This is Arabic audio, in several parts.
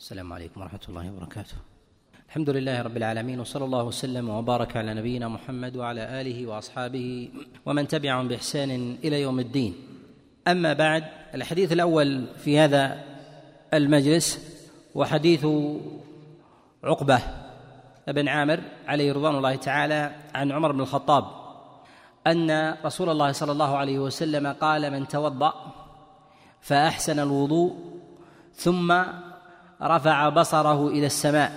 السلام عليكم ورحمة الله وبركاته. الحمد لله رب العالمين وصلى الله وسلم وبارك على نبينا محمد وعلى آله وأصحابه ومن تبعهم بإحسان إلى يوم الدين. أما بعد الحديث الأول في هذا المجلس وحديث عقبة بن عامر عليه رضوان الله تعالى عن عمر بن الخطاب أن رسول الله صلى الله عليه وسلم قال من توضأ فأحسن الوضوء ثم رفع بصره إلى السماء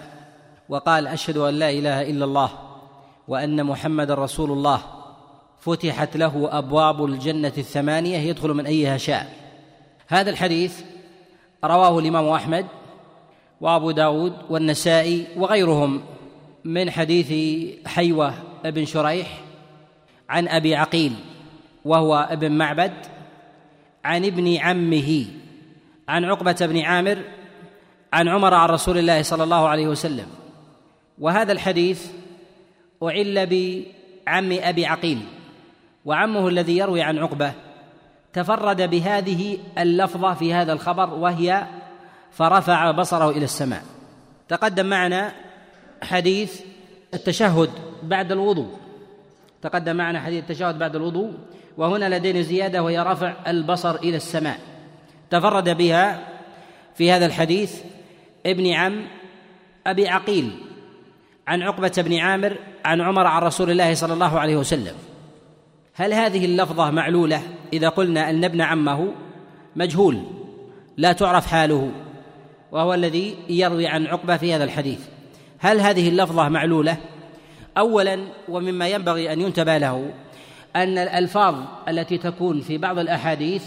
وقال أشهد أن لا إله إلا الله وأن محمدا رسول الله فتحت له أبواب الجنة الثمانية يدخل من أيها شاء. هذا الحديث رواه الإمام أحمد وأبو داود والنسائي وغيرهم من حديث حيوة بن شريح عن أبي عقيل وهو ابن معبد عن ابن عمه عن عقبة بن عامر عن عمر عن رسول الله صلى الله عليه وسلم. وهذا الحديث أعل بعم أبي عقيل وعمه الذي يروي عن عقبة تفرد بهذه اللفظة في هذا الخبر وهي فرفع بصره إلى السماء. تقدم معنا حديث التشهد بعد الوضوء. تقدم معنا حديث التشهد بعد الوضوء وهنا لدينا زيادة وهي رفع البصر إلى السماء. تفرد بها في هذا الحديث ابن عم أبي عقيل عن عقبة بن عامر عن عمر عن رسول الله صلى الله عليه وسلم. هل هذه اللفظة معلولة؟ إذا قلنا أن ابن عمه مجهول لا تعرف حاله وهو الذي يروي عن عقبة في هذا الحديث. هل هذه اللفظة معلولة؟ اولا ومما ينبغي أن ينتبه له أن الألفاظ التي تكون في بعض الأحاديث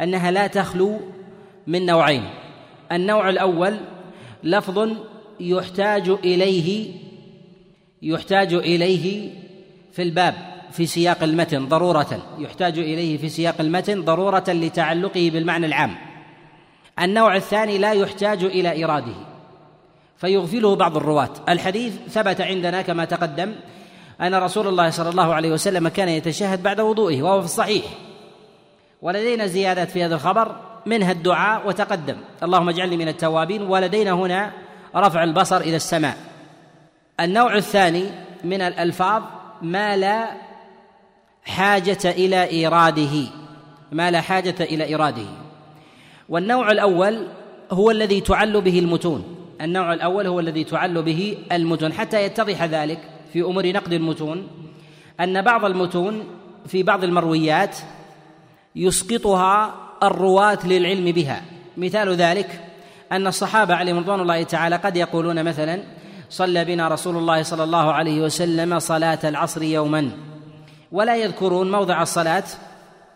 أنها لا تخلو من نوعين. النوع الأول لفظ يحتاج إليه يحتاج إليه في الباب في سياق المتن ضرورة يحتاج إليه في سياق المتن ضرورة لتعلقه بالمعنى العام. النوع الثاني لا يحتاج إلى ايراده فيغفله بعض الرواة. الحديث ثبت عندنا كما تقدم أن رسول الله صلى الله عليه وسلم كان يتشهد بعد وضوئه وهو في الصحيح. ولدينا زيادات في هذا الخبر منها الدعاء وتقدم. اللهم اجعلني من التوابين. ولدينا هنا رفع البصر إلى السماء. النوع الثاني من الألفاظ ما لا حاجة إلى ايراده ما لا حاجة إلى ايراده والنوع الأول هو الذي تعل به المتون. النوع الأول هو الذي تعل به المتون. حتى يتضح ذلك في أمور نقد المتون أن بعض المتون في بعض المرويات يسقطها الرواة للعلم بها. مثال ذلك أن الصحابة عليهم رضوان الله تعالى قد يقولون مثلا صلى بنا رسول الله صلى الله عليه وسلم صلاة العصر يوما. ولا يذكرون موضع الصلاة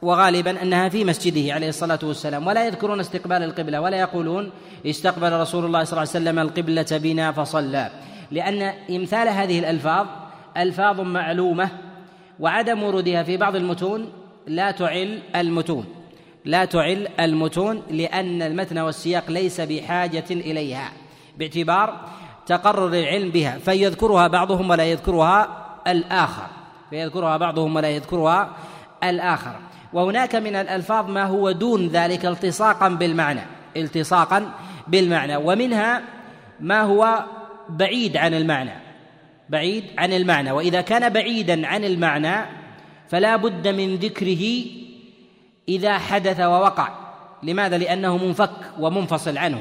وغالبا أنها في مسجده عليه الصلاة والسلام. ولا يذكرون استقبال القبلة ولا يقولون استقبل رسول الله صلى الله عليه وسلم القبلة بنا فصلى. لأن إمثال هذه الألفاظ ألفاظ معلومة وعدم ورودها في بعض المتون لا تعل المتون. لا تعل المتون لأن المتن والسياق ليس بحاجة إليها. باعتبار تقرر العلم بها فيذكرها بعضهم ولا يذكرها الآخر. فيذكرها بعضهم ولا يذكرها الآخر. وهناك من الألفاظ ما هو دون ذلك التصاقا بالمعنى التصاقا بالمعنى. ومنها ما هو بعيد عن المعنى بعيد عن المعنى. وإذا كان بعيدا عن المعنى فلا بد من ذكره إذا حدث ووقع. لماذا؟ لأنه منفك ومنفصل عنه.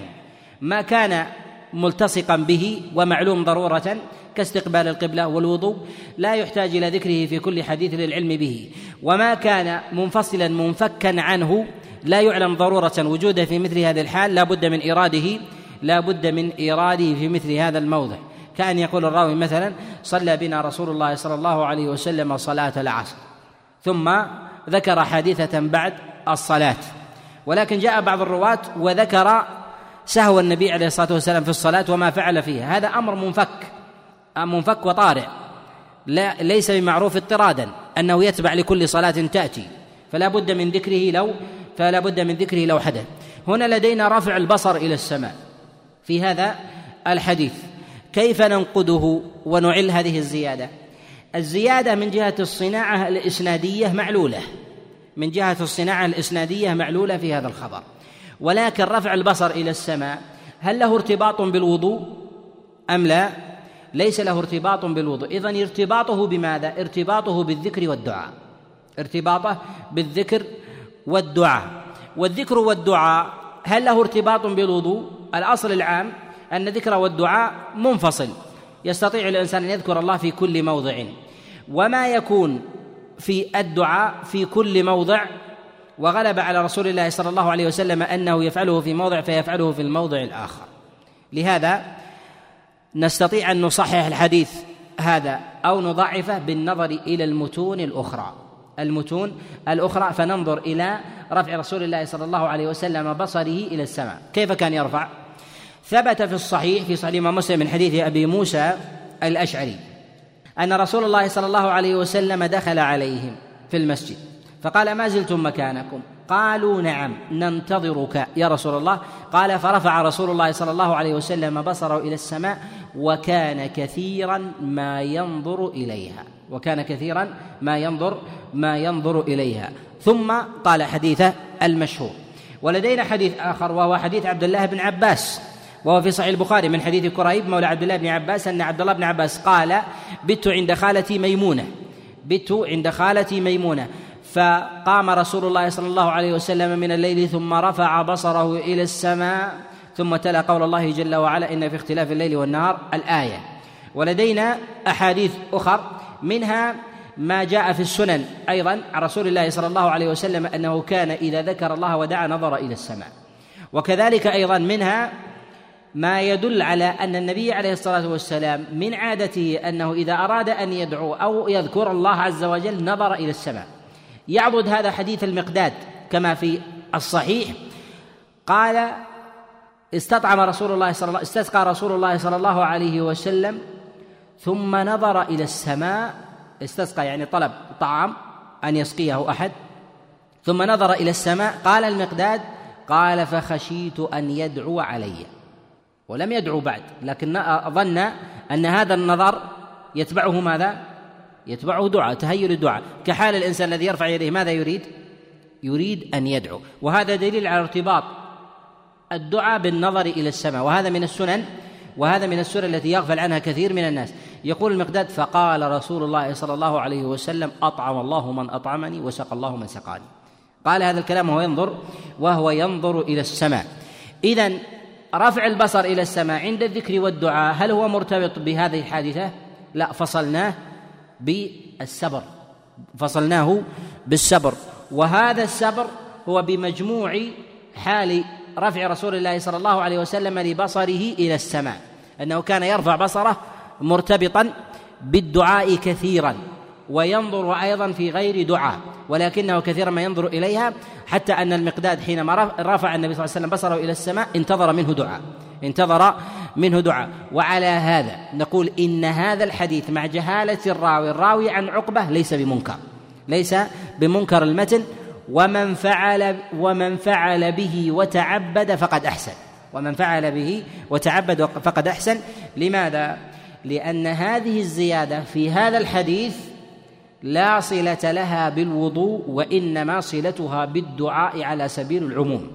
ما كان ملتصقا به ومعلوم ضرورة كاستقبال القبلة والوضوء لا يحتاج إلى ذكره في كل حديث للعلم به. وما كان منفصلا منفكا عنه لا يعلم ضرورة وجوده في مثل هذه الحال. لا بد من إيراده لا بد من إيراده في مثل هذا الموضع. كأن يقول الراوي مثلا صلى بنا رسول الله صلى الله عليه وسلم صلاة العصر. ثم ذكر حادثة بعد الصلاة. ولكن جاء بعض الرواة وذكر سهو النبي عليه الصلاة والسلام في الصلاة وما فعل فيها هذا أمر منفك منفك وطارئ. لا ليس بمعروف اضطرادا أنه يتبع لكل صلاة تأتي. فلا بد من ذكره لو فلا بد من ذكره لو حدث. هنا لدينا رفع البصر إلى السماء. في هذا الحديث. كيف ننقده ونعل هذه الزيادة؟ الزيادة من جهة الصناعة الإسنادية معلولة. من جهة الصناعة الإسنادية معلولة في هذا الخبر. ولكن رفع البصر إلى السماء هل له ارتباط بالوضوء؟ أم لا؟ ليس له ارتباط بالوضوء. إذن ارتباطه بماذا؟ ارتباطه بالذكر والدعاء. ارتباطه بالذكر والدعاء. والذكر والدعاء هل له ارتباط بالوضوء؟ الأصل العام أن الذكر والدعاء منفصل. يستطيع الإنسان أن يذكر الله في كل موضع. وما يكون في الدعاء في كل موضع وغلب على رسول الله صلى الله عليه وسلم أنه يفعله في موضع فيفعله في الموضع الآخر. لهذا نستطيع أن نصحح الحديث هذا أو نضعفه بالنظر إلى المتون الأخرى. المتون الأخرى فننظر إلى رفع رسول الله صلى الله عليه وسلم بصره إلى السماء. كيف كان يرفع؟ ثبت في الصحيح في صحيح مسلم من حديث أبي موسى الأشعري. أن رسول الله صلى الله عليه وسلم دخل عليهم في المسجد. فقال ما زلتم مكانكم؟ قالوا نعم ننتظرك يا رسول الله. قال فرفع رسول الله صلى الله عليه وسلم بصره إلى السماء وكان كثيرا ما ينظر إليها. وكان كثيرا ما ينظر ما ينظر إليها. ثم قال حديثه المشهور. ولدينا حديث آخر وهو حديث عبد الله بن عباس. وهو في صحيح البخاري من حديث كريب مولى عبد الله بن عباس أن عبد الله بن عباس قال بت عند خالتي ميمونة. بت عند خالتي ميمونة. فقام رسول الله صلى الله عليه وسلم من الليل ثم رفع بصره إلى السماء ثم تلا قول الله جل وعلا إن في اختلاف الليل والنهار الآية. ولدينا أحاديث أخر منها ما جاء في السنن أيضا عن رسول الله صلى الله عليه وسلم أنه كان إذا ذكر الله ودعا نظر إلى السماء. وكذلك أيضا منها ما يدل على أن النبي عليه الصلاة والسلام من عادته أنه إذا أراد أن يدعو أو يذكر الله عز وجل نظر إلى السماء. يعضد هذا حديث المقداد كما في الصحيح. قال استطعم رسول الله صلى الله استسقى رسول الله صلى الله عليه وسلم ثم نظر إلى السماء. استسقى يعني طلب طعام أن يسقيه أحد. ثم نظر إلى السماء. قال المقداد قال فخشيت أن يدعو علي. ولم يدعو بعد لكن ظن أن هذا النظر يتبعه ماذا؟ يتبعه دعاء تهيل الدعاء كحال الإنسان الذي يرفع يديه ماذا يريد؟ يريد أن يدعو. وهذا دليل على ارتباط الدعاء بالنظر إلى السماء. وهذا من السنن وهذا من السنن التي يغفل عنها كثير من الناس. يقول المقداد فقال رسول الله صلى الله عليه وسلم أطعم الله من أطعمني وسقى الله من سقاني. قال هذا الكلام وهو ينظر وهو ينظر إلى السماء. اذا رفع البصر إلى السماء عند الذكر والدعاء. هل هو مرتبط بهذه الحادثة؟ لا فصلناه بالسبر فصلناه بالسبر وهذا السبر هو بمجموع حال رفع رسول الله صلى الله عليه وسلم لبصره إلى السماء. أنه كان يرفع بصره مرتبطا بالدعاء كثيرا. وينظر أيضا في غير دعاء ولكنه كثيرا ما ينظر إليها حتى أن المقداد حينما رفع النبي صلى الله عليه وسلم بصره إلى السماء انتظر منه دعاء انتظر منه دعاء. وعلى هذا نقول إن هذا الحديث مع جهالة الراوي الراوي عن عقبة ليس بمنكر ليس بمنكر المتن ومن فعل ومن فعل به وتعبد فقد أحسن ومن فعل به وتعبد فقد أحسن. لماذا؟ لأن هذه الزيادة في هذا الحديث لا صلة لها بالوضوء وإنما صلتها بالدعاء على سبيل العموم.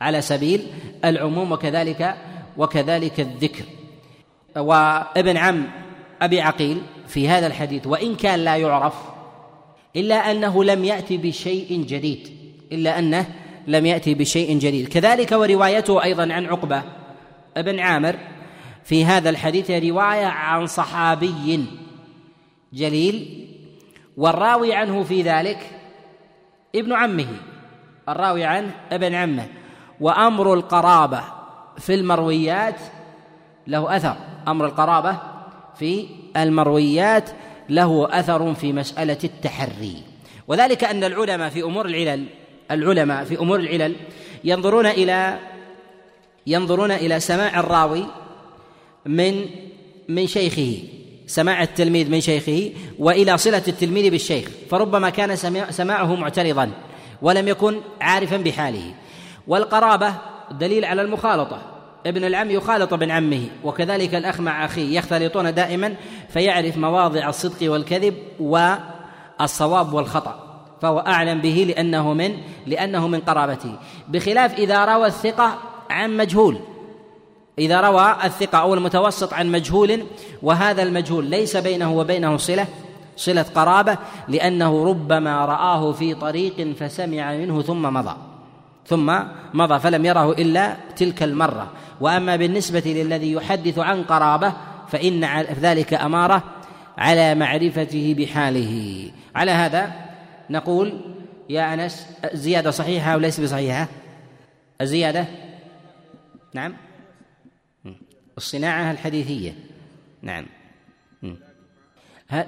على سبيل العموم وكذلك وكذلك الذكر. وابن عم أبي عقيل في هذا الحديث وإن كان لا يعرف إلا أنه لم يأتي بشيء جديد. إلا أنه لم يأتي بشيء جديد. كذلك وروايته أيضا عن عقبة ابن عامر في هذا الحديث رواية عن صحابي جليل والراوي عنه في ذلك ابن عمه الراوي عنه ابن عمه. وأمر القرابة في المرويات له أثر. أمر القرابة في المرويات له أثر في مسألة التحري. وذلك أن العلماء في أمور العلل العلماء في أمور العلل ينظرون إلى ينظرون إلى سماع الراوي من من شيخه. سماع التلميذ من شيخه وإلى صلة التلميذ بالشيخ فربما كان سماعه معترضا ولم يكن عارفا بحاله. والقرابة دليل على المخالطة. ابن العم يخالط ابن عمه وكذلك الأخ مع أخيه يختلطون دائما فيعرف مواضع الصدق والكذب والصواب والخطأ فهو أعلم به لأنه من لأنه من قرابته. بخلاف إذا روى الثقة عن مجهول إذا روى الثقة أو المتوسط عن مجهول وهذا المجهول ليس بينه وبينه صلة صلة قرابة لأنه ربما رآه في طريق فسمع منه ثم مضى ثم مضى فلم يره إلا تلك المرة. وأما بالنسبة للذي يحدث عن قرابة فإن ذلك أمارة على معرفته بحاله. على هذا نقول يا أنس الزيادة صحيحة أو ليس بصحيحة؟ الزيادة؟ نعم. الصناعة الحديثية. نعم.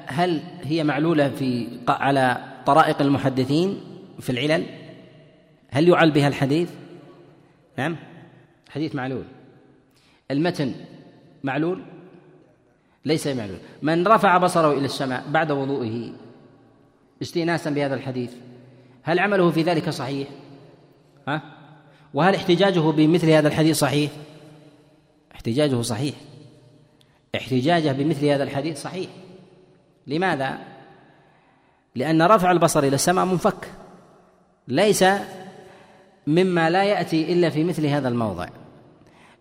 هل هي معلولة في على طرائق المحدثين في العلل؟ هل يعل بها الحديث؟ نعم. حديث معلول. المتن معلول؟ ليس معلول. من رفع بصره إلى السماء بعد وضوئه استئناسا بهذا الحديث هل عمله في ذلك صحيح؟ ها؟ وهل احتجاجه بمثل هذا الحديث صحيح؟ احتجاجه صحيح. احتجاجه بمثل هذا الحديث صحيح. لماذا؟ لأن رفع البصر إلى السماء منفك. ليس مما لا يأتي إلا في مثل هذا الموضع.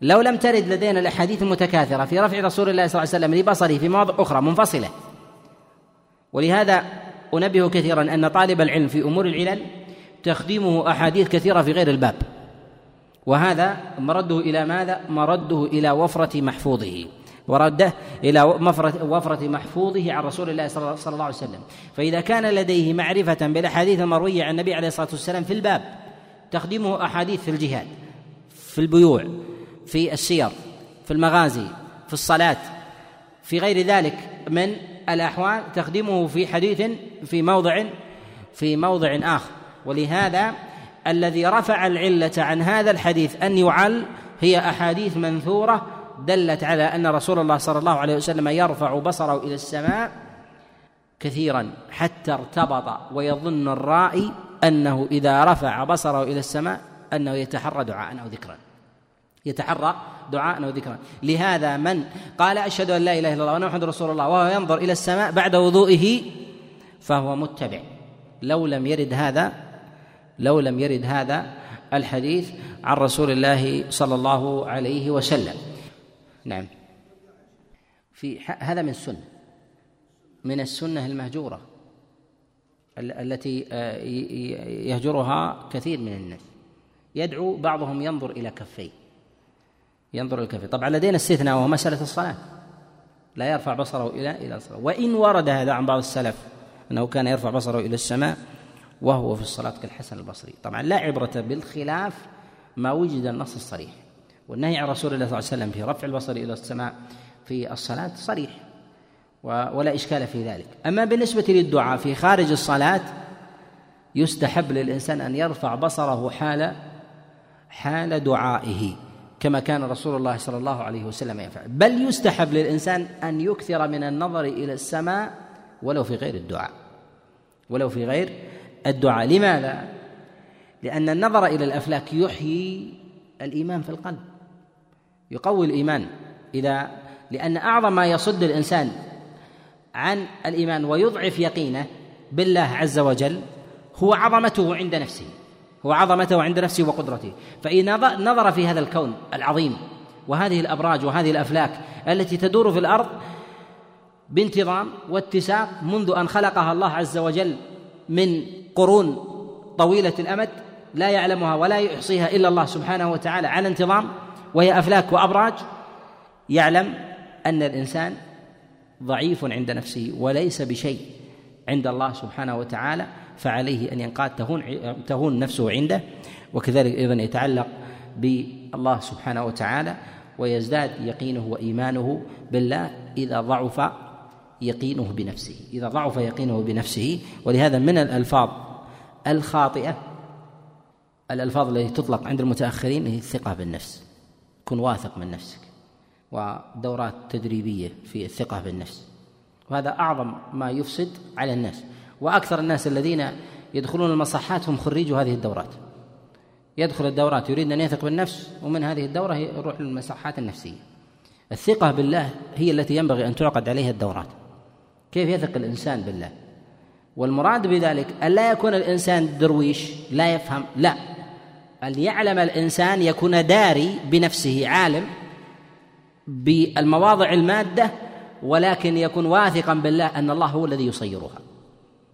لو لم ترد لدينا الأحاديث المتكاثرة في رفع رسول الله صلى الله عليه وسلم لبصره في مواضع أخرى منفصلة. ولهذا أنبه كثيرا أن طالب العلم في أمور العلل تخديمه أحاديث كثيرة في غير الباب. وهذا مرده إلى ماذا؟ مرده إلى وفرة محفوظه. ورده إلى وفره محفوظه عن رسول الله صلى الله عليه وسلم. فإذا كان لديه معرفة بالأحاديث المروية عن النبي عليه الصلاة والسلام في الباب تقديمه أحاديث في الجهاد في البيوع في السير في المغازي في الصلاة في غير ذلك من الأحوال تقديمه في حديث في موضع في موضع آخر. ولهذا الذي رفع العلة عن هذا الحديث أن يعل هي أحاديث منثورة دلت على أن رسول الله صلى الله عليه وسلم يرفع بصره إلى السماء كثيرا حتى ارتبط ويظن الرائي أنه إذا رفع بصره إلى السماء أنه يتحرى دعاء أو ذكرا. يتحرى دعاء أو ذكرا. لهذا من قال أشهد أن لا إله إلا الله وأنا محمد رسول الله وهو ينظر إلى السماء بعد وضوئه فهو متبع. لو لم يرد هذا لو لم يرد هذا الحديث عن رسول الله صلى الله عليه وسلم. نعم. في هذا من السنة. من السنة المهجورة. التي آه، يهجرها كثير من الناس. يدعو بعضهم ينظر إلى كفيه. ينظر إلى كفيه. طبعا لدينا استثناء وهو مسألة الصلاة. لا يرفع بصره إلى إلى الصلاة. وإن ورد هذا عن بعض السلف أنه كان يرفع بصره إلى السماء وهو في الصلاة كالحسن البصري. طبعا لا عبرة بالخلاف ما وجد النص الصريح. والنهي عن رسول الله صلى الله عليه وسلم في رفع البصر إلى السماء في الصلاة صريح ولا إشكال في ذلك. أما بالنسبة للدعاء في خارج الصلاة يستحب للإنسان أن يرفع بصره حال حال دعائه كما كان رسول الله صلى الله عليه وسلم يفعل. بل يستحب للإنسان أن يكثر من النظر إلى السماء ولو في غير الدعاء ولو في غير الدعاء. لماذا؟ لأن النظر إلى الأفلاك يحيي الإيمان في القلب يقوي الإيمان. إذا؟ لأن أعظم ما يصد الإنسان عن الإيمان ويضعف يقينه بالله عز وجل هو عظمته عند نفسه هو عظمته عند نفسه وقدرته. فإن نظر في هذا الكون العظيم وهذه الأبراج وهذه الأفلاك التي تدور في الأرض بانتظام واتساق منذ أن خلقها الله عز وجل من قرون طويلة الأمد لا يعلمها ولا يحصيها إلا الله سبحانه وتعالى على انتظام وهي أفلاك وأبراج. يعلم أن الإنسان ضعيف عند نفسه وليس بشيء عند الله سبحانه وتعالى فعليه أن ينقاد تهون تهون نفسه عنده. وكذلك أيضا يتعلق بالله سبحانه وتعالى ويزداد يقينه وإيمانه بالله إذا ضعف يقينه بنفسه. إذا ضعف يقينه بنفسه ولهذا من الألفاظ الخاطئة الألفاظ التي تطلق عند المتأخرين هي الثقة بالنفس. كن واثق من نفسك. ودورات تدريبية في الثقة بالنفس. وهذا أعظم ما يفسد على الناس. وأكثر الناس الذين يدخلون المصحات هم خريجوا هذه الدورات. يدخل الدورات يريد أن يثق بالنفس ومن هذه الدورة يروح للمصحات النفسية. الثقة بالله هي التي ينبغي أن تعقد عليها الدورات. كيف يثق الإنسان بالله؟ والمراد بذلك أن لا يكون الإنسان درويش لا يفهم لا. أن يعلم الإنسان يكون داري بنفسه عالم بالمواضع المادة ولكن يكون واثقا بالله أن الله هو الذي يصيرها.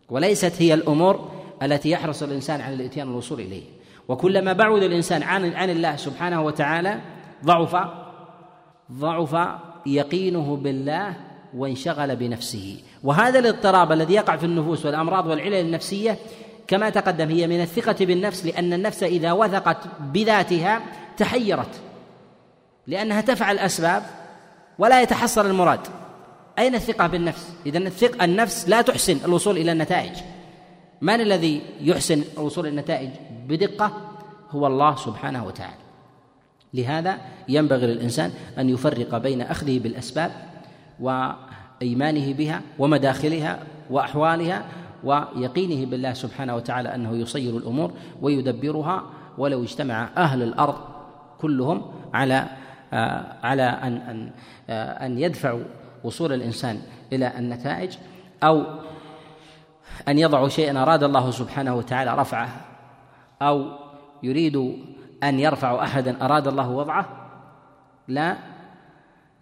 وليست هي الأمور التي يحرص الإنسان على الإتيان والوصول إليه. وكلما بعد الإنسان عن عن الله سبحانه وتعالى ضعف ضعف يقينه بالله وانشغل بنفسه. وهذا الاضطراب الذي يقع في النفوس والأمراض والعلل النفسية كما تقدم هي من الثقة بالنفس لأن النفس إذا وثقت بذاتها تحيرت لأنها تفعل اسباب ولا يتحصل المراد. أين الثقة بالنفس؟ اذا الثقه النفس لا تحسن الوصول إلى النتائج. من الذي يحسن الوصول إلى النتائج بدقة؟ هو الله سبحانه وتعالى. لهذا ينبغي للإنسان أن يفرق بين أخذه بالأسباب وإيمانه بها ومداخلها وأحوالها ويقينه بالله سبحانه وتعالى أنه يصير الأمور ويدبرها ولو اجتمع أهل الأرض كلهم على آه، على أن أن آه، أن يدفعوا وصول الإنسان إلى النتائج أو أن يضعوا شيئا أراد الله سبحانه وتعالى رفعه أو يريد أن يرفعوا احدا أراد الله وضعه لا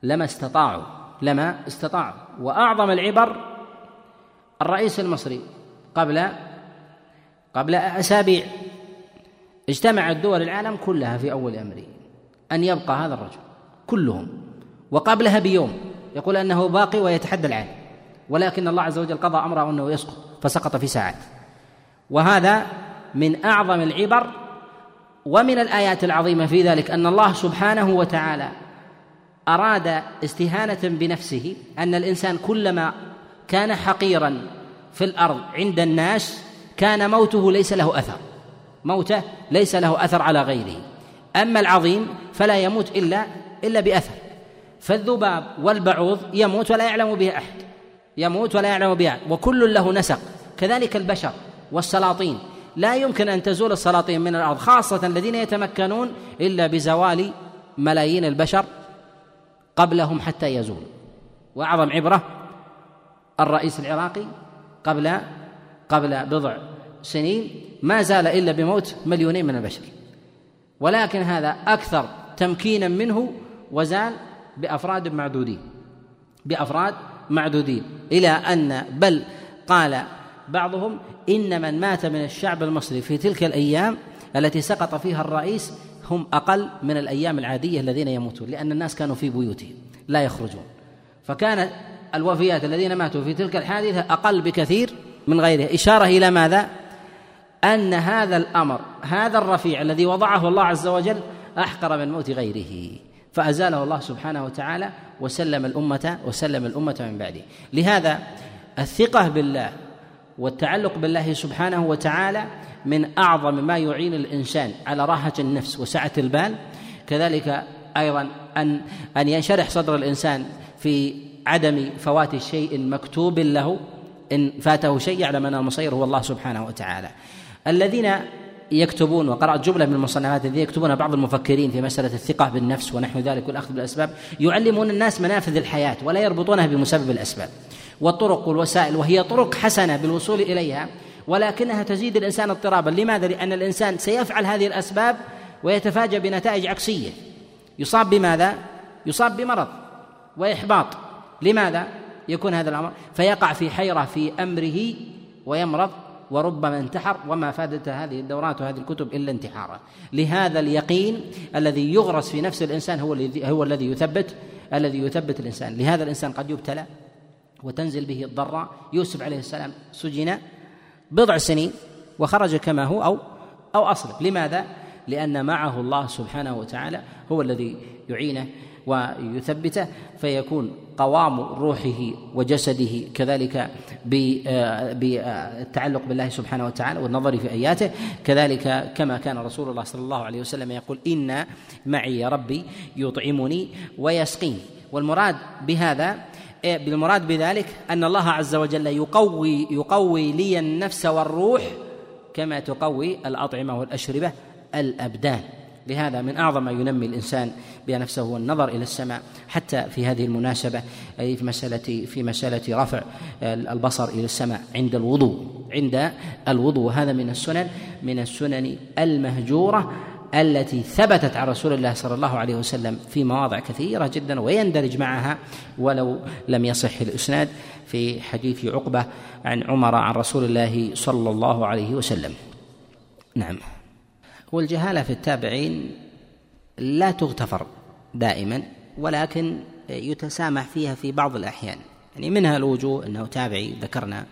لما استطاعوا. لما استطاعوا وأعظم العبر الرئيس المصري قبل قبل أسابيع. اجتمعت دول العالم كلها في أول امره أن يبقى هذا الرجل كلهم. وقبلها بيوم يقول أنه باقي ويتحدى العالم. ولكن الله عز وجل قضى أمره أنه يسقط فسقط في ساعات. وهذا من أعظم العبر ومن الآيات العظيمة في ذلك أن الله سبحانه وتعالى أراد استهانة بنفسه أن الإنسان كلما كان حقيرا في الأرض عند الناس كان موته ليس له أثر. موته ليس له أثر على غيره. أما العظيم فلا يموت إلا إلا بأثر. فالذباب والبعوض يموت ولا يعلم به أحد. يموت ولا يعلم به وكل له نسق. كذلك البشر والسلاطين. لا يمكن أن تزول السلاطين من الأرض خاصة الذين يتمكنون إلا بزوال ملايين البشر قبلهم حتى يزول. وأعظم عبرة الرئيس العراقي قبل قبل بضع سنين ما زال إلا بموت مليونين من البشر. ولكن هذا أكثر تمكينا منه وزال بأفراد معدودين. بأفراد معدودين. إلى أن بل قال بعضهم إن من مات من الشعب المصري في تلك الأيام التي سقط فيها الرئيس هم أقل من الأيام العادية الذين يموتون لأن الناس كانوا في بيوتهم لا يخرجون. فكان الوفيات الذين ماتوا في تلك الحادثة أقل بكثير من غيرها إشارة إلى ماذا؟ أن هذا الأمر هذا الرفيع الذي وضعه الله عز وجل أحقر من موت غيره. فأزاله الله سبحانه وتعالى وسلم الأمة وسلم الأمة من بعده. لهذا الثقة بالله والتعلق بالله سبحانه وتعالى من أعظم ما يعين الإنسان على راحة النفس وسعة البال. كذلك أيضا ان أن ينشرح صدر الإنسان في عدم فوات شيء مكتوب له إن فاته شيء يعلم ان المصير هو الله سبحانه وتعالى. الذين يكتبون وقرأت جملة من المصنفات الذين يكتبون بعض المفكرين في مسألة الثقة بالنفس ونحو ذلك والأخذ بالأسباب يعلمون الناس منافذ الحياة ولا يربطونها بمسبب الأسباب. والطرق والوسائل وهي طرق حسنة بالوصول إليها ولكنها تزيد الإنسان اضطرابا لماذا؟ لأن الإنسان سيفعل هذه الأسباب ويتفاجأ بنتائج عكسية يصاب بماذا؟ يصاب بمرض وإحباط لماذا؟ يكون هذا الأمر فيقع في حيرة في أمره ويمرض وربما انتحر وما فادت هذه الدورات وهذه الكتب إلا انتحارا لهذا اليقين الذي يغرس في نفس الإنسان هو الذي هو الذي يثبت الذي يثبت الإنسان لهذا الإنسان قد يبتلى وتنزل به الضراء يوسف عليه السلام سجن بضع سنين وخرج كما هو أو أو اصلب لماذا؟ لأن معه الله سبحانه وتعالى هو الذي يعينه ويثبته فيكون قوام روحه وجسده كذلك بالتعلق بالله سبحانه وتعالى والنظر في آياته. كذلك كما كان رسول الله صلى الله عليه وسلم يقول إن معي ربي يطعمني ويسقيني. والمراد بهذا بالمراد بذلك أن الله عز وجل يقوي يقوي لي النفس والروح كما تقوي الأطعمة والأشربة الأبدان. لهذا من أعظم ما ينمي الإنسان بها نفسه هو النظر إلى السماء حتى في هذه المناسبة أي في مسألة في مسألة رفع البصر إلى السماء عند الوضوء عند الوضوء. وهذا من السنن من السنن المهجورة التي ثبتت عن رسول الله صلى الله عليه وسلم في مواضع كثيرة جدا ويندرج معها ولو لم يصح الإسناد في حديث عقبة عن عمر عن رسول الله صلى الله عليه وسلم. نعم. والجهالة في التابعين لا تغتفر دائما ولكن يتسامح فيها في بعض الأحيان. يعني منها الوجوه أنه تابعي ذكرنا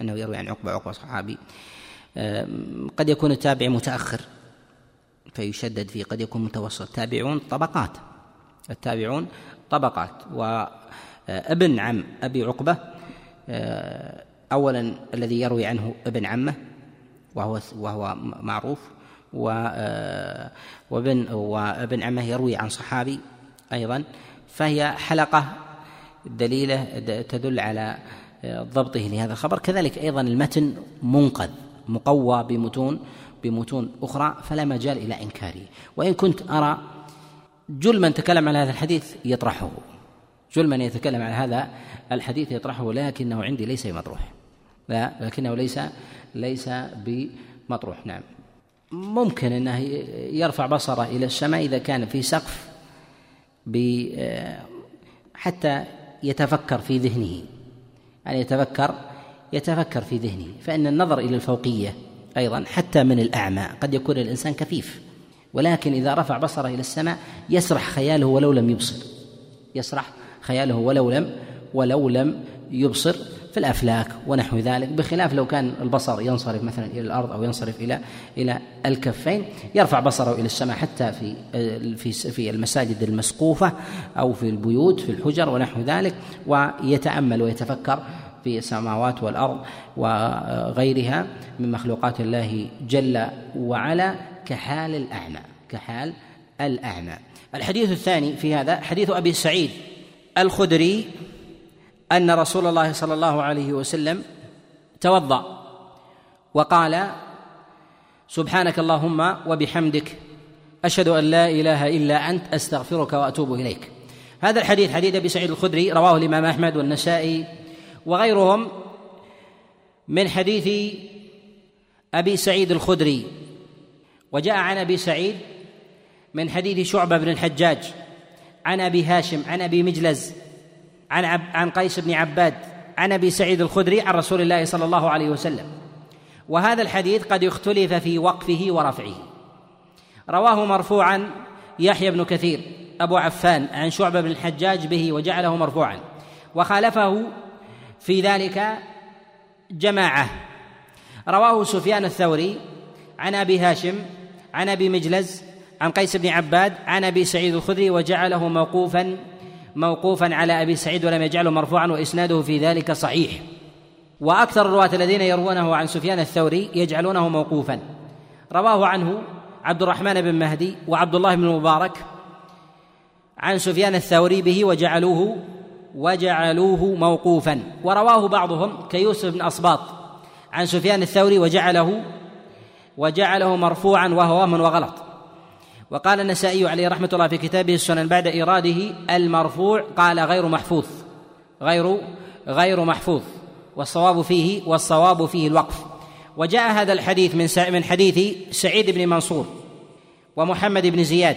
أنه يروي عن عقبة عقبة صحابي. قد يكون التابعي متأخر. فيشدد فيه قد يكون متوسط. تابعون طبقات. التابعون طبقات. وابن عم أبي عقبة أولا الذي يروي عنه ابن عمه وهو وهو معروف وابن وابن عمه يروي عن صحابي أيضا. فهي حلقة دليلة تدل على ضبطه لهذا الخبر. كذلك أيضا المتن منقذ مقوى بمتون. بمتون أخرى فلا مجال إلى إنكاره وإن كنت أرى جل من تكلم على هذا الحديث يطرحه. جل من يتكلم على هذا الحديث يطرحه لكنه عندي ليس بمطروح. لا لكنه ليس ليس بمطروح. نعم. ممكن أنه يرفع بصره إلى السماء إذا كان في سقف حتى يتفكر في ذهنه. يعني يتفكر يتفكر في ذهنه. فإن النظر إلى الفوقية أيضا حتى من الأعمى. قد يكون الإنسان كفيف ولكن إذا رفع بصره إلى السماء يسرح خياله ولو لم يبصر. يسرح خياله ولو لم ولو لم يبصر في الأفلاك ونحو ذلك. بخلاف لو كان البصر ينصرف مثلا إلى الأرض أو ينصرف إلى إلى الكفين يرفع بصره إلى السماء حتى في في في المساجد المسقوفة أو في البيوت في الحجر ونحو ذلك ويتأمل ويتفكر في السماوات والأرض وغيرها من مخلوقات الله جل وعلا كحال الأعمى كحال الأعمى. الحديث الثاني في هذا حديث أبي سعيد الخدري أن رسول الله صلى الله عليه وسلم توضأ وقال سبحانك اللهم وبحمدك أشهد أن لا إله إلا أنت أستغفرك وأتوب إليك. هذا الحديث حديث أبي سعيد الخدري رواه الإمام أحمد والنسائي وغيرهم من حديث أبي سعيد الخدري وجاء عن أبي سعيد من حديث شعبة بن الحجاج عن أبي هاشم عن أبي مجلز عن عب عن قيس بن عباد عن أبي سعيد الخدري عن رسول الله صلى الله عليه وسلم. وهذا الحديث قد اختلف في وقفه ورفعه. رواه مرفوعا يحيى بن كثير أبو عفان عن شعبة بن الحجاج به وجعله مرفوعا. وخالفه في ذلك جماعة. رواه سفيان الثوري عن أبي هاشم عن أبي مجلز عن قيس بن عباد عن أبي سعيد الخدري وجعله موقوفا موقوفا على أبي سعيد ولم يجعله مرفوعا وإسناده في ذلك صحيح. وأكثر الرواة الذين يروونه عن سفيان الثوري يجعلونه موقوفا. رواه عنه عبد الرحمن بن مهدي وعبد الله بن المبارك عن سفيان الثوري به وجعلوه وجعلوه موقوفا. ورواه بعضهم كيوسف بن أصباط عن سفيان الثوري وجعله وجعله مرفوعا وهو وهم وغلط. وقال النسائي عليه رحمة الله في كتابه السنن بعد إيراده المرفوع قال غير محفوظ. غير غير محفوظ. والصواب فيه والصواب فيه الوقف. وجاء هذا الحديث من من حديث سعيد بن منصور ومحمد بن زياد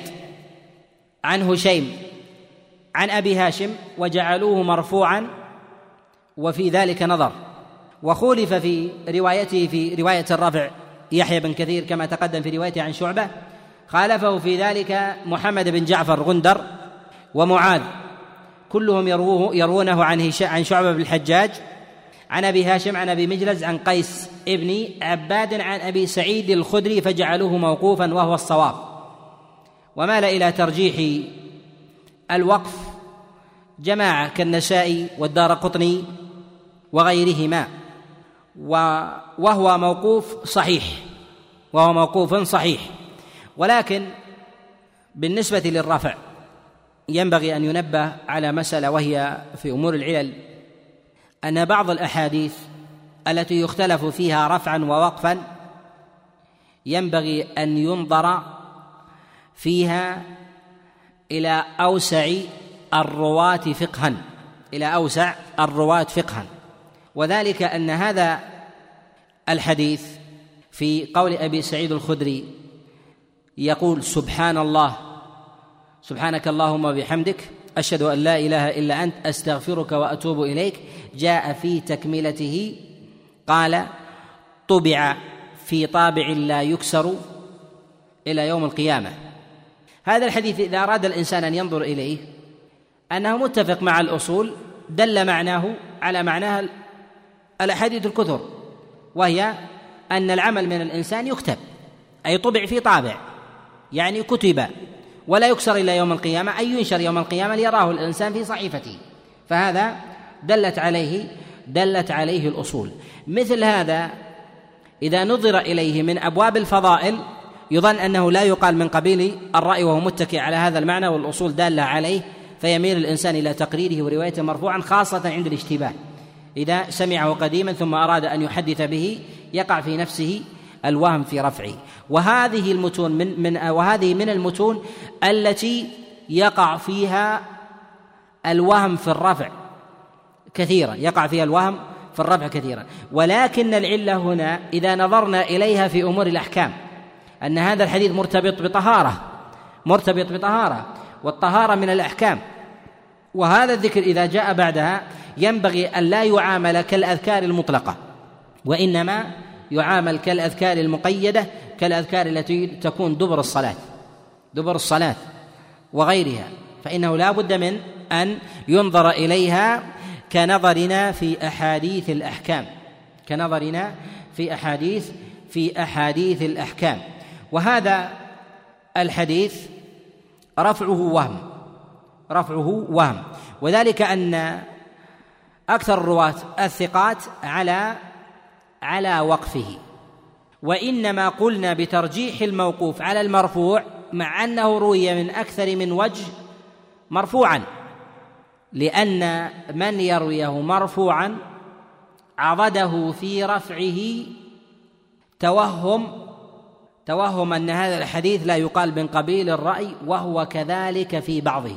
عن هشيم عن أبي هاشم وجعلوه مرفوعا وفي ذلك نظر. وخولف في روايته في رواية الرفع يحيى بن كثير كما تقدم في روايته عن شعبة. خالفه في ذلك محمد بن جعفر غندر ومعاذ. كلهم يروه يروونه عن عن شعبة بن الحجاج عن أبي هاشم عن أبي مجلس عن قيس ابن عباد عن أبي سعيد الخدري فجعلوه موقوفا وهو الصواب. ومال إلى ترجيح الوقف. جماعة كالنسائي والدار قطني وغيرهما وهو موقوف صحيح وهو موقوف صحيح. ولكن بالنسبة للرفع ينبغي أن ينبه على مسألة وهي في أمور العلل أن بعض الأحاديث التي يختلف فيها رفعا ووقفا ينبغي أن ينظر فيها إلى أوسع الرواة فقها. إلى أوسع الرواة فقها. وذلك أن هذا الحديث في قول أبي سعيد الخدري يقول سبحان الله سبحانك اللهم وبحمدك. أشهد أن لا إله إلا أنت. أستغفرك وأتوب إليك. جاء في تكملته. قال طبع في طابع لا يكسر إلى يوم القيامة. هذا الحديث إذا أراد الإنسان أن ينظر إليه أنه متفق مع الأصول دل معناه على معناها الأحاديث الكثر وهي أن العمل من الإنسان يكتب أي طبع في طابع يعني كتب ولا يكسر إلى يوم القيامة أي ينشر يوم القيامة ليراه الإنسان في صحيفته. فهذا دلت عليه دلت عليه الأصول. مثل هذا إذا نظر إليه من أبواب الفضائل يظن أنه لا يقال من قبيل الرأي وهو متكئ على هذا المعنى والأصول دالة عليه فيميل الإنسان إلى تقريره وروايته مرفوعا خاصة عند الاشتباه. إذا سمعه قديما ثم أراد أن يحدث به يقع في نفسه الوهم في رفعه. وهذه المتون من من وهذه من المتون التي يقع فيها الوهم في الرفع كثيرا يقع فيها الوهم في الرفع كثيرا. ولكن العلة هنا إذا نظرنا إليها في أمور الأحكام أن هذا الحديث مرتبط بطهارة مرتبط بطهارة والطهارة من الأحكام. وهذا الذكر إذا جاء بعدها ينبغي أن لا يعامل كالأذكار المطلقة وإنما يعامل كالأذكار المقيدة كالأذكار التي تكون دبر الصلاة دبر الصلاة وغيرها. فإنه لا بد من أن ينظر إليها كنظرنا في أحاديث الأحكام كنظرنا في أحاديث في أحاديث الأحكام. وهذا الحديث رفعه وهم رفعه وهم. وذلك أن أكثر الرواة الثقات على على وقفه. وإنما قلنا بترجيح الموقوف على المرفوع مع أنه روي من أكثر من وجه مرفوعا. لأن من يرويه مرفوعا عضده في رفعه توهم توهم أن هذا الحديث لا يقال من قبيل الرأي وهو كذلك في بعضه.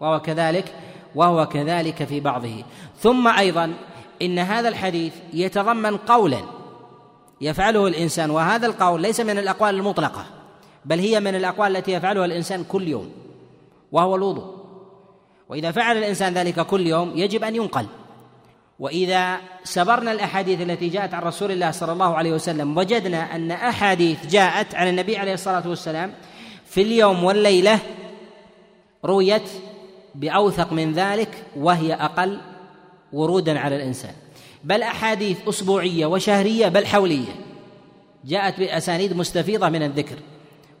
وهو كذلك وهو كذلك في بعضه. ثم أيضا إن هذا الحديث يتضمن قولا يفعله الإنسان وهذا القول ليس من الأقوال المطلقة بل هي من الأقوال التي يفعلها الإنسان كل يوم وهو الوضوء. وإذا فعل الإنسان ذلك كل يوم يجب أن ينقل. وإذا سبرنا الأحاديث التي جاءت عن رسول الله صلى الله عليه وسلم وجدنا أن أحاديث جاءت عن النبي عليه الصلاة والسلام في اليوم والليلة رويت بأوثق من ذلك وهي أقل ورودا على الإنسان. بل أحاديث أسبوعية وشهرية بل حولية جاءت بأسانيد مستفيضة من الذكر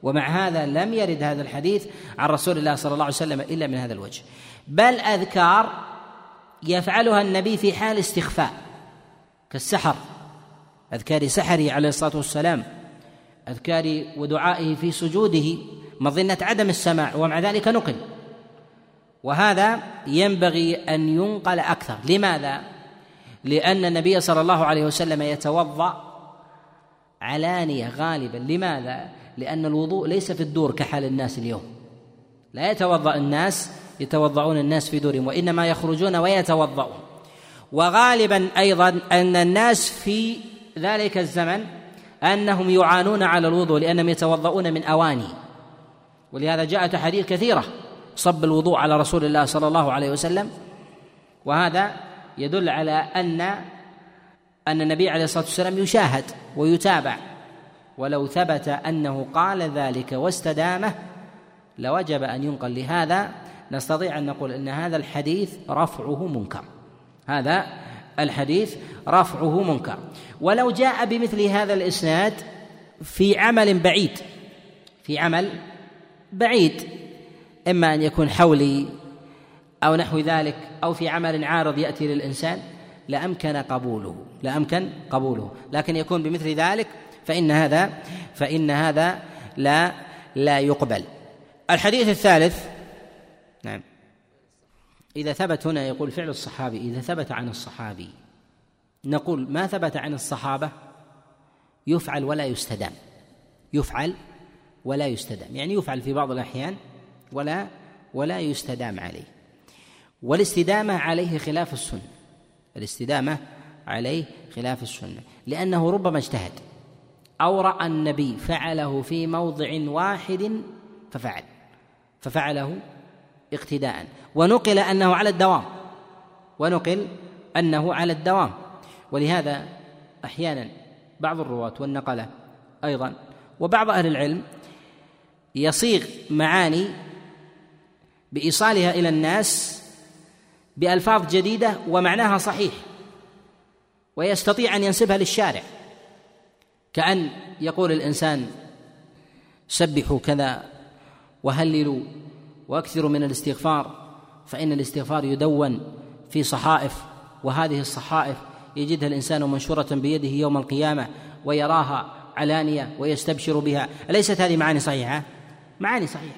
ومع هذا لم يرد هذا الحديث عن رسول الله صلى الله عليه وسلم إلا من هذا الوجه. بل أذكار يفعلها النبي في حال استخفاء كالسحر أذكار سحره عليه الصلاة والسلام أذكار ودعائه في سجوده مظنة عدم السماع ومع ذلك نقل. وهذا ينبغي أن ينقل أكثر. لماذا؟ لأن النبي صلى الله عليه وسلم يتوضأ علانية غالبا. لماذا؟ لأن الوضوء ليس في الدور كحال الناس اليوم. لا يتوضأ الناس يتوضعون الناس في دورهم وإنما يخرجون ويتوضؤون. وغالبا أيضا أن الناس في ذلك الزمن أنهم يعانون على الوضوء لأنهم يتوضؤون من أواني. ولهذا جاءت أحاديث كثيرة صب الوضوء على رسول الله صلى الله عليه وسلم. وهذا يدل على أن أن النبي عليه الصلاة والسلام يشاهد ويتابع. ولو ثبت أنه قال ذلك واستدامه لوجب أن ينقل. لهذا نستطيع أن نقول إن هذا الحديث رفعه منكر. هذا الحديث رفعه منكر. ولو جاء بمثل هذا الإسناد في عمل بعيد في عمل بعيد إما أن يكون حولي أو نحو ذلك أو في عمل عارض يأتي للإنسان لأمكن قبوله لأمكن قبوله. لكن يكون بمثل ذلك فإن هذا فإن هذا لا لا يقبل. الحديث الثالث نعم. إذا ثبت هنا يقول فعل الصحابي إذا ثبت عن الصحابي نقول ما ثبت عن الصحابة؟ يفعل ولا يستدام. يفعل ولا يستدام. يعني يفعل في بعض الأحيان ولا ولا يستدام عليه. والاستدامة عليه خلاف السنة. الاستدامة عليه خلاف السنة. لأنه ربما اجتهد. أو رأى النبي فعله في موضع واحد ففعل. ففعله اقتداء. ونقل أنه على الدوام. ونقل أنه على الدوام. ولهذا أحيانا بعض الرواة والنقلة أيضا وبعض أهل العلم يصيغ معاني بإيصالها إلى الناس بألفاظ جديدة ومعناها صحيح ويستطيع أن ينسبها للشارع. كأن يقول الإنسان سبحوا كذا وهللوا واكثروا من الاستغفار فإن الاستغفار يدون في صحائف وهذه الصحائف يجدها الإنسان منشورة بيده يوم القيامة ويراها علانية ويستبشر بها. أليست هذه معاني صحيحة؟ معاني صحيحة.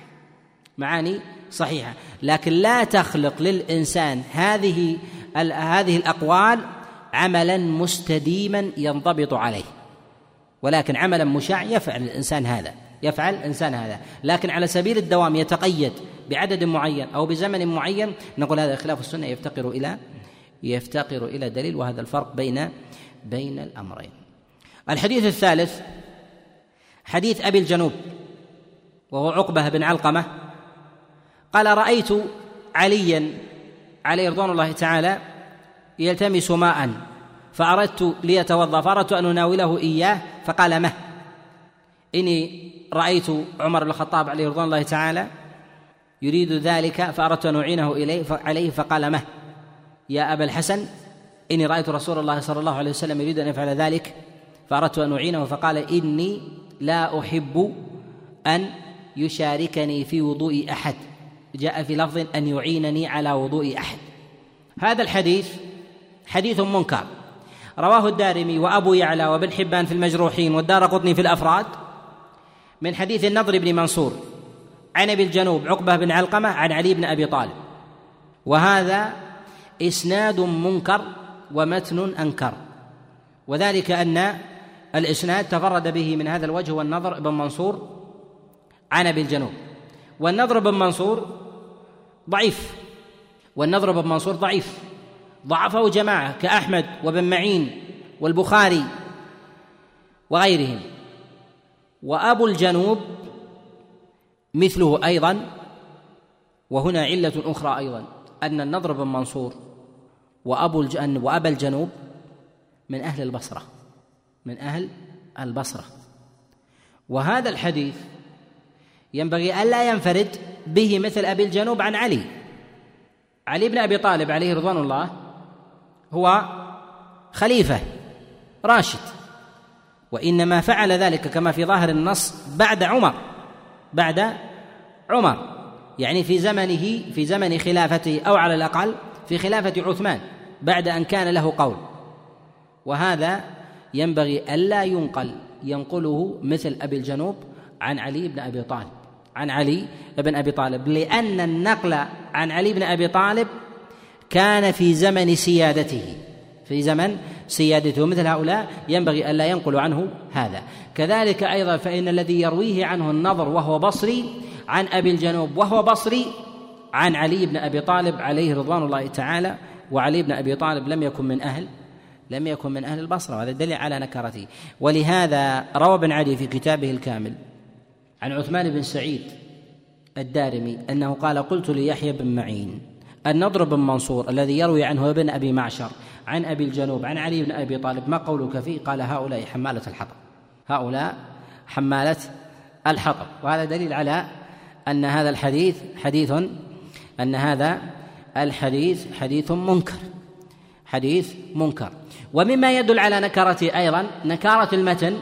معاني صحيحة. لكن لا تخلق للإنسان هذه هذه الأقوال عملا مستديما ينضبط عليه. ولكن عملا مشاع يفعل الإنسان هذا يفعل الإنسان هذا. لكن على سبيل الدوام يتقيد بعدد معين أو بزمن معين نقول هذا خلاف السنة يفتقر إلى يفتقر إلى دليل وهذا الفرق بين بين الأمرين. الحديث الثالث حديث أبي الجنوب وهو عقبة بن علقمة قال رأيت عليا عليه رضوان الله تعالى يلتمس ماء فأردت ليتوضأ فأردت أن أناوله إياه فقال مه. إني رأيت عمر بن الخطاب عليه رضوان الله تعالى يريد ذلك فأردت أن أعينه إليه عليه فقال مه. يا أبا الحسن إني رأيت رسول الله صلى الله عليه وسلم يريد أن يفعل ذلك فأردت أن أعينه فقال إني لا أحب أن يشاركني في وضوء أحد. جاء في لفظ أن يعينني على وضوء أحد. هذا الحديث حديث منكر. رواه الدارمي وأبو يعلى وابن حبان في المجروحين والدار قطني في الأفراد من حديث النضر بن منصور. عن أبي الجنوب عقبة بن علقمة عن علي بن أبي طالب. وهذا إسناد منكر ومتن أنكر. وذلك أن الإسناد تفرد به من هذا الوجه والنظر بن منصور عن أبي الجنوب. والنضر بن منصور ضعيف. والنضر بن منصور ضعيف. ضعفه جماعة كأحمد وابن معين والبخاري وغيرهم. وأبو الجنوب مثله أيضا وهنا علة أخرى أيضا أن النضر بن منصور وأبو الجن وأبا الجنوب من أهل البصرة من أهل البصرة. وهذا الحديث ينبغي الا ينفرد به مثل أبي الجنوب عن علي. علي بن أبي طالب عليه رضوان الله هو خليفة راشد وإنما فعل ذلك كما في ظاهر النص بعد عمر بعد عمر يعني في زمنه في زمن خلافته أو على الأقل في خلافة عثمان بعد أن كان له قول. وهذا ينبغي ألا ينقل ينقله مثل أبي الجنوب عن علي بن أبي طالب عن علي بن أبي طالب لأن النقل عن علي بن أبي طالب كان في زمن سيادته في زمن سيادته. مثل هؤلاء ينبغي ألا ينقل عنه هذا. كذلك أيضا فإن الذي يرويه عنه النظر وهو بصري عن أبي الجنوب وهو بصري عن علي بن أبي طالب عليه رضوان الله تعالى وعلي بن أبي طالب لم يكن من أهل لم يكن من أهل البصرة وهذا دليل على نكرته. ولهذا روى ابن عدي في كتابه الكامل عن عثمان بن سعيد الدارمي أنه قال قلت ليحيى بن معين النضر بن منصور الذي يروي عنه ابن أبي معشر عن أبي الجنوب عن علي بن أبي طالب ما قولك فيه؟ قال هؤلاء حمالة الحطب هؤلاء حمالة الحطب. وهذا دليل على أن هذا الحديث حديث أن هذا الحديث حديث منكر. حديث منكر. ومما يدل على نكرته أيضا نكارة المتن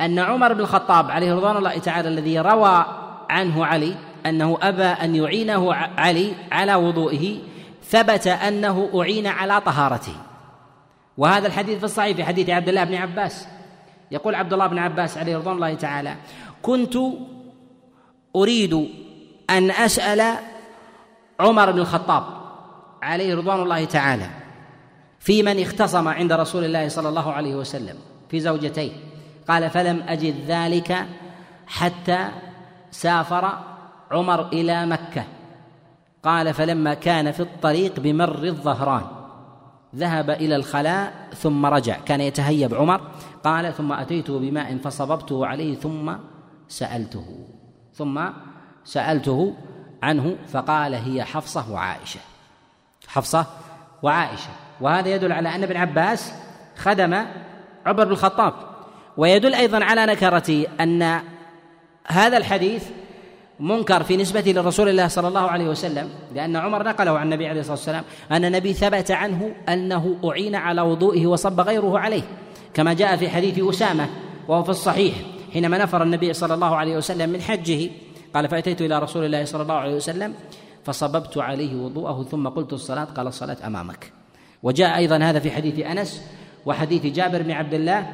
أن عمر بن الخطاب عليه رضوان الله تعالى الذي روى عنه علي أنه أبى أن يعينه علي على وضوئه ثبت أنه أعين على طهارته. وهذا الحديث في الصحيح في حديث عبد الله بن عباس. يقول عبد الله بن عباس عليه رضوان الله تعالى كنت أريد أن أسأل عمر بن الخطاب عليه رضوان الله تعالى في من اختصم عند رسول الله صلى الله عليه وسلم في زوجتيه. قال فلم أجد ذلك حتى سافر عمر إلى مكة. قال فلما كان في الطريق بمر الظهران ذهب إلى الخلاء ثم رجع. كان يتهيب عمر قال ثم أتيته بماء فصببته عليه ثم سألته. ثم سألته عنه فقال هي حفصة وعائشة. حفصة وعائشة. وهذا يدل على أن ابن عباس خدم عمر بن الخطاب. ويدل أيضا على نكرته أن هذا الحديث منكر في نسبة لرسول الله صلى الله عليه وسلم لأن عمر نقله عن النبي عليه الصلاة والسلام أن النبي ثبت عنه أنه أعين على وضوئه وصب غيره عليه كما جاء في حديث أسامة وهو في الصحيح. حينما نفر النبي صلى الله عليه وسلم من حجه قال فأتيت إلى رسول الله صلى الله عليه وسلم فصببت عليه وضوءه ثم قلت الصلاة قال الصلاة أمامك. وجاء أيضا هذا في حديث أنس وحديث جابر بن عبد الله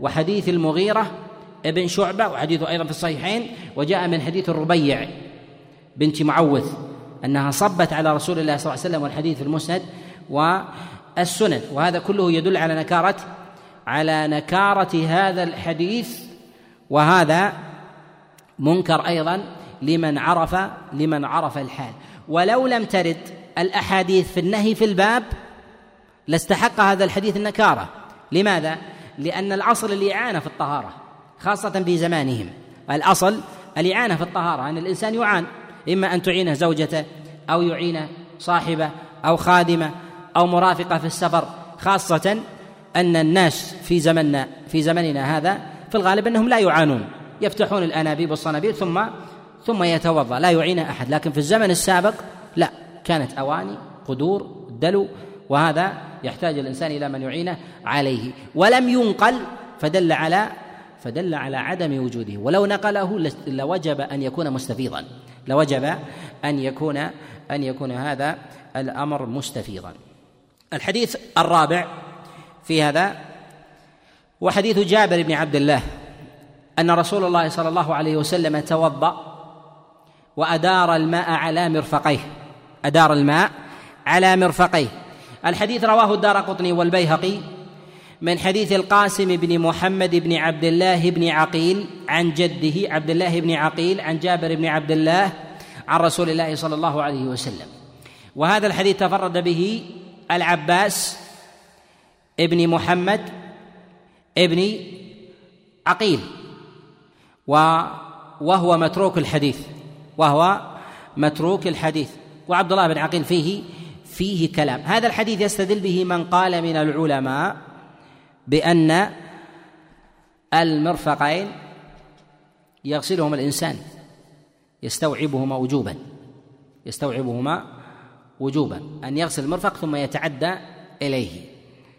وحديث المغيرة ابن شعبة وحديثه أيضا في الصحيحين وجاء من حديث الربيع بنت معوذ أنها صبت على رسول الله صلى الله عليه وسلم والحديث المسند والسنن وهذا كله يدل على نكارة على نكارة هذا الحديث وهذا منكر أيضا لمن عرف لمن عرف الحال. ولو لم ترد الأحاديث في النهي في الباب لاستحق هذا الحديث النكارة. لماذا؟ لأن الأصل الإعانة في الطهارة خاصة في زمانهم. الأصل الإعانة في الطهارة أن الإنسان يعان إما أن تعين زوجته أو يعين صاحبه أو خادمة أو مرافقة في السفر. خاصة أن الناس في زمننا في زمننا هذا في الغالب أنهم لا يعانون. يفتحون الأنابيب والصنابير ثم ثم يتوضأ. لا يعين أحد. لكن في الزمن السابق لا. كانت أواني قدور دلو وهذا يحتاج الإنسان إلى من يعينه عليه. ولم ينقل فدل على فدل على عدم وجوده. ولو نقله لوجب أن يكون مستفيضا. لوجب أن يكون أن يكون هذا الأمر مستفيضا. الحديث الرابع في هذا وحديث جابر بن عبد الله أن رسول الله صلى الله عليه وسلم توضأ وأدار الماء على مرفقيه. أدار الماء على مرفقيه. الحديث رواه الدار قطني والبيهقي من حديث القاسم بن محمد بن عبد الله بن عقيل عن جده عبد الله بن عقيل عن جابر بن عبد الله عن رسول الله صلى الله عليه وسلم. وهذا الحديث تفرد به العباس ابن محمد ابن عقيل وهو متروك الحديث وهو متروك الحديث وعبد الله بن عقيل فيه فيه كلام. هذا الحديث يستدل به من قال من العلماء بأن المرفقين يغسلهما الإنسان يستوعبهما وجوبا يستوعبهما وجوبا أن يغسل المرفق ثم يتعدى إليه.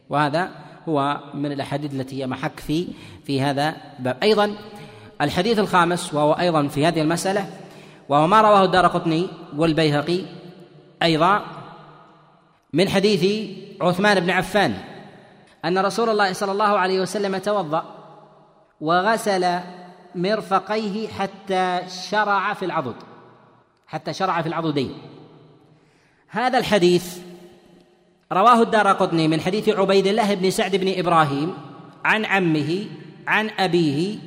وهذا هو من الأحاديث التي هي محك في في هذا الباب. أيضا الحديث الخامس وهو أيضا في هذه المسألة وهو ما رواه الدار قطني والبيهقي أيضا من حديث عثمان بن عفان أن رسول الله صلى الله عليه وسلم توضأ وغسل مرفقيه حتى شرع في العضد حتى شرع في العضدين. هذا الحديث رواه الدار قطني من حديث عبيد الله بن سعد بن إبراهيم عن عمه عن أبيه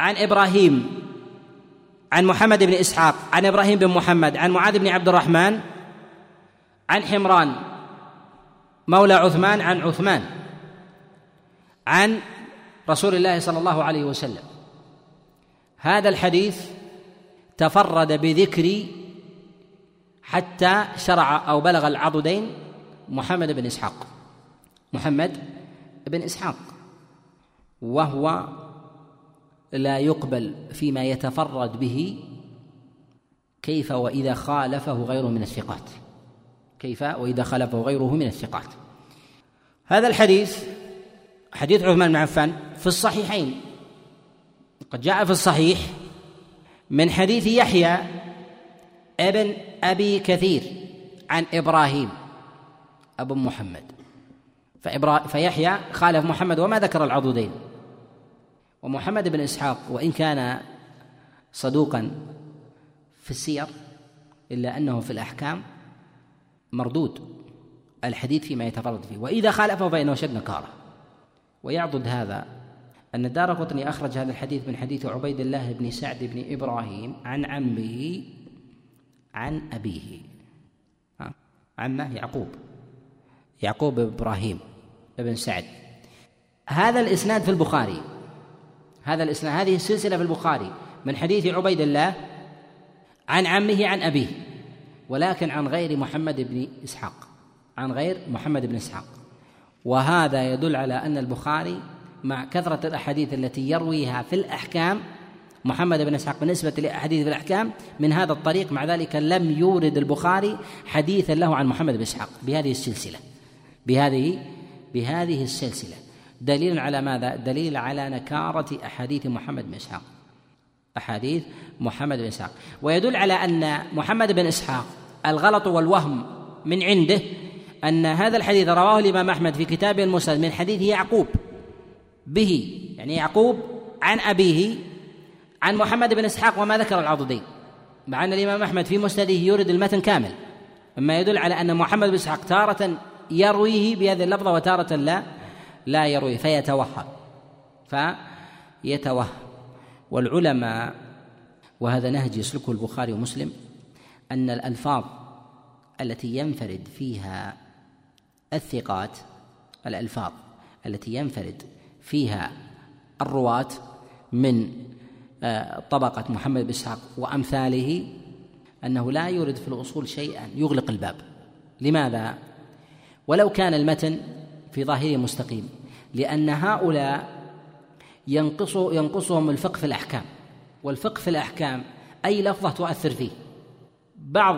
عن إبراهيم عن محمد بن إسحاق عن إبراهيم بن محمد عن معاذ بن عبد الرحمن عن حمران مولى عثمان عن عثمان عن رسول الله صلى الله عليه وسلم. هذا الحديث تفرد بذكر حتى شرع أو بلغ العضدين محمد بن إسحاق. محمد بن إسحاق. وهو لا يقبل فيما يتفرد به كيف وإذا خالفه غيره من الثقات. كيف وإذا خلفه غيره من الثقات. هذا الحديث حديث عثمان بن عفان في الصحيحين. قد جاء في الصحيح من حديث يحيى ابن أبي كثير عن إبراهيم أبو محمد. فإبرا... فيحيى خالف محمد وما ذكر العضدين. ومحمد بن إسحاق وإن كان صدوقا في السير إلا أنه في الأحكام مردود الحديث فيما يتفرد فيه. وإذا خالفه فإنه شد نكارة. ويعضد هذا أن الدار قطني أخرج هذا الحديث من حديث عبيد الله بن سعد بن إبراهيم عن عمه عن أبيه. عمه يعقوب. يعقوب إبراهيم بن سعد. هذا الإسناد في البخاري. هذا الإسناد هذه السلسلة في البخاري من حديث عبيد الله عن عمه عن أبيه ولكن عن غير محمد بن إسحاق. عن غير محمد بن إسحاق. وهذا يدل على أن البخاري مع كثرة الأحاديث التي يرويها في الأحكام محمد بن إسحاق بالنسبة لأحاديث الأحكام من هذا الطريق مع ذلك لم يورد البخاري حديثا له عن محمد بن إسحاق. بهذه السلسلة. بهذه بهذه السلسلة. دليل على ماذا؟ دليل على نكارة أحاديث محمد بن إسحاق. أحاديث محمد بن إسحاق. ويدل على أن محمد بن إسحاق الغلط والوهم من عنده أن هذا الحديث رواه الإمام أحمد في كتابه المسند من حديث يعقوب به يعني يعقوب عن أبيه عن محمد بن إسحاق وما ذكر العضدين مع أن الإمام أحمد في مسنده يورد المتن كامل مما يدل على أن محمد بن إسحاق تارة يرويه بهذه اللفظة وتارة لا لا يرويه فيتوهم فيتوهم. والعلماء وهذا نهج يسلكه البخاري ومسلم أن الألفاظ التي ينفرد فيها الثقات الألفاظ التي ينفرد فيها الرواة من طبقة محمد بن إسحاق وأمثاله أنه لا يورد في الأصول شيئا يغلق الباب. لماذا؟ ولو كان المتن في ظاهره مستقيم لأن هؤلاء ينقص ينقصهم الفقه في الأحكام. والفقه في الأحكام أي لفظة تؤثر فيه؟ بعض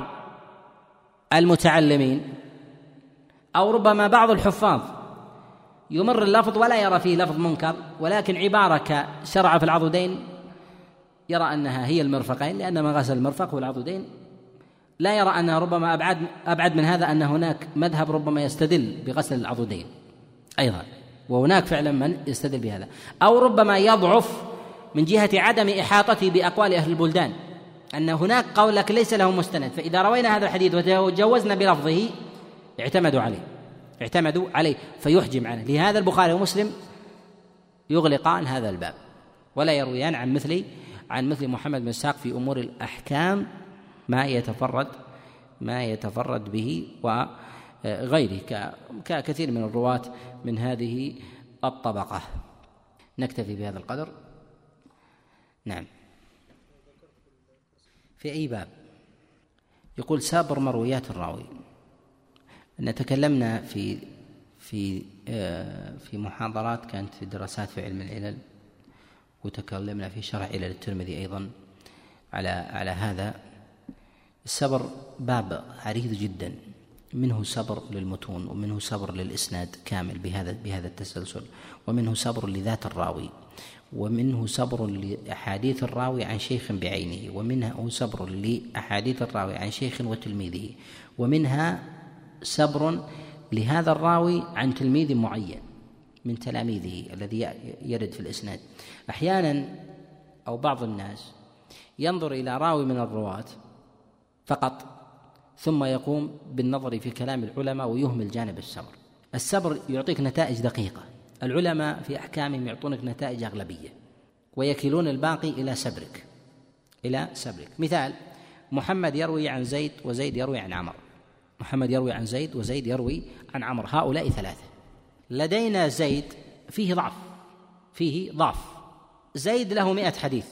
المتعلمين أو ربما بعض الحفاظ يمر اللفظ ولا يرى فيه لفظ منكر ولكن عبارة كشرع في العضدين يرى أنها هي المرفقين لأن من غسل المرفق والعضدين لا يرى أنها ربما أبعد أبعد من هذا أن هناك مذهب ربما يستدل بغسل العضدين أيضا. وهناك فعلا من يستدل بهذا. أو ربما يضعف من جهة عدم إحاطته بأقوال أهل البلدان. أن هناك قول ليس له مستند. فإذا روينا هذا الحديث وتجوزنا بلفظه اعتمدوا عليه. اعتمدوا عليه فيحجم عنه لهذا البخاري ومسلم يغلقان هذا الباب. ولا يرويان عن مثل عن مثل محمد بن إسحاق في أمور الأحكام ما يتفرد ما يتفرد به وغيره ككثير من الرواة من هذه الطبقة. نكتفي بهذا القدر. نعم. في أي باب؟ يقول سابر مرويات الراوي. أن تكلمنا في في آه، في محاضرات كانت في دراسات في علم العلل. وتكلمنا في شرح إلى الترمذي أيضا على على هذا. الصبر باب عريض جدا. منه صبر للمتون ومنه صبر للإسناد كامل بهذا بهذا التسلسل. ومنه صبر لذات الراوي. ومنه صبر لأحاديث الراوي عن شيخ بعينه. ومنه صبر لأحاديث الراوي عن شيخ وتلميذه. ومنها صبر لهذا الراوي عن تلميذ معين. من تلاميذه الذي يرد في الإسناد. أحيانا أو بعض الناس ينظر إلى راوي من الرواة فقط ثم يقوم بالنظر في كلام العلماء ويهمل جانب الصبر. الصبر يعطيك نتائج دقيقة. العلماء في أحكامهم يعطونك نتائج أغلبية ويكلون الباقي إلى صبرك. إلى صبرك. مثال محمد يروي عن زيد وزيد يروي عن عمر. محمد يروي عن زيد وزيد يروي عن عمر. هؤلاء ثلاثة. لدينا زيد فيه ضعف فيه ضعف. زيد له مئة حديث.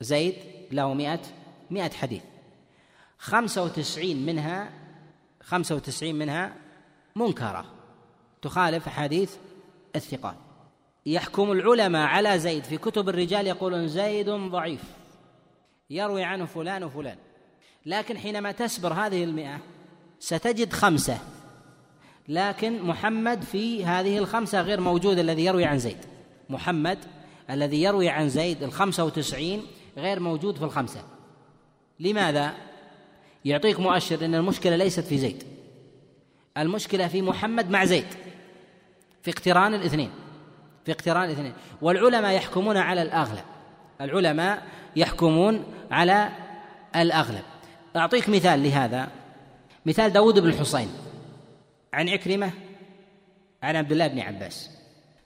زيد له مئة مئة حديث. خمسة وتسعين منها خمسة وتسعين منها منكرة. تخالف أحاديث الثقات. يحكم العلماء على زيد. في كتب الرجال يقولون زيد ضعيف. يروي عنه فلان وفلان. لكن حينما تسبر هذه المئة ستجد خمسة. لكن محمد في هذه الخمسة غير موجود الذي يروي عن زيد. محمد الذي يروي عن زيد الخمسة وتسعين غير موجود في الخمسة. لماذا؟ يعطيك مؤشر أن المشكلة ليست في زيد. المشكلة في محمد مع زيد. في اقتران الاثنين. في اقتران الاثنين. والعلماء يحكمون على الأغلب. العلماء يحكمون على الأغلب. أعطيك مثال لهذا. مثال داود بن الحصين عن عكرمة عن عبد الله بن عباس.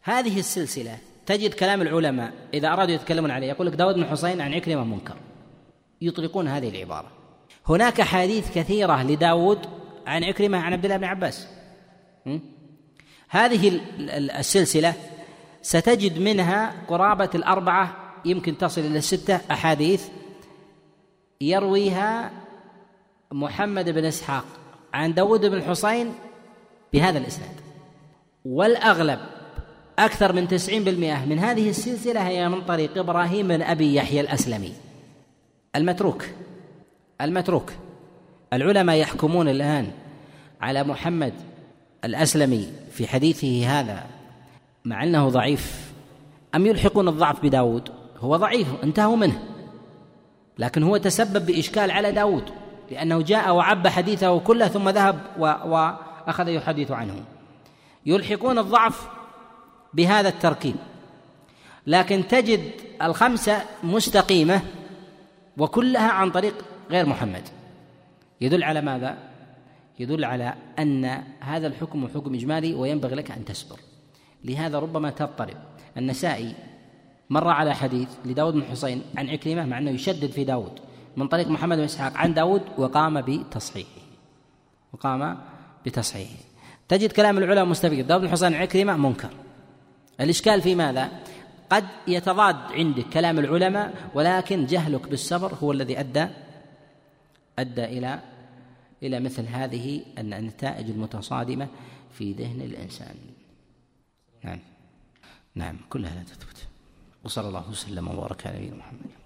هذه السلسلة تجد كلام العلماء إذا أرادوا يتكلمون عليه يقول لك داود بن حسين عن عكرمة منكر. يطلقون هذه العبارة. هناك حديث كثيرة لداود عن عكرمة عن عبد الله بن عباس. هذه السلسلة ستجد منها قرابة الأربعة يمكن تصل إلى الستة أحاديث يرويها محمد بن إسحاق عن داود بن الحسين بهذا الإسناد. والأغلب أكثر من تسعين بالمئة من هذه السلسلة هي من طريق إبراهيم بن أبي يحيى الأسلمي. المتروك. المتروك. العلماء يحكمون الآن على محمد الأسلمي في حديثه هذا مع أنه ضعيف. أم يلحقون الضعف بداود؟ هو ضعيف انتهوا منه. لكن هو تسبب بإشكال على داود لأنه جاء وعب حديثه كله ثم ذهب وأخذ يحدث عنه. يلحقون الضعف بهذا التركيب. لكن تجد الخمسة مستقيمة وكلها عن طريق غير محمد. يدل على ماذا؟ يدل على أن هذا الحكم حكم إجمالي وينبغي لك أن تصبر. لهذا ربما تضطرب. النسائي مر على حديث لداود بن حسين عن عكرمة مع أنه يشدد في داود من طريق محمد بن إسحاق عن داود وقام بتصحيحه. وقام بتصحيحه تجد كلام العلماء مستفيد. بن حسين عكرمة منكر. الإشكال في ماذا؟ قد يتضاد عندك كلام العلماء ولكن جهلك بالصبر هو الذي أدى أدى إلى إلى مثل هذه النتائج المتصادمة في ذهن الإنسان. نعم. نعم كلها لا تثبت. وصلى الله وسلم وبارك على نبينا محمد.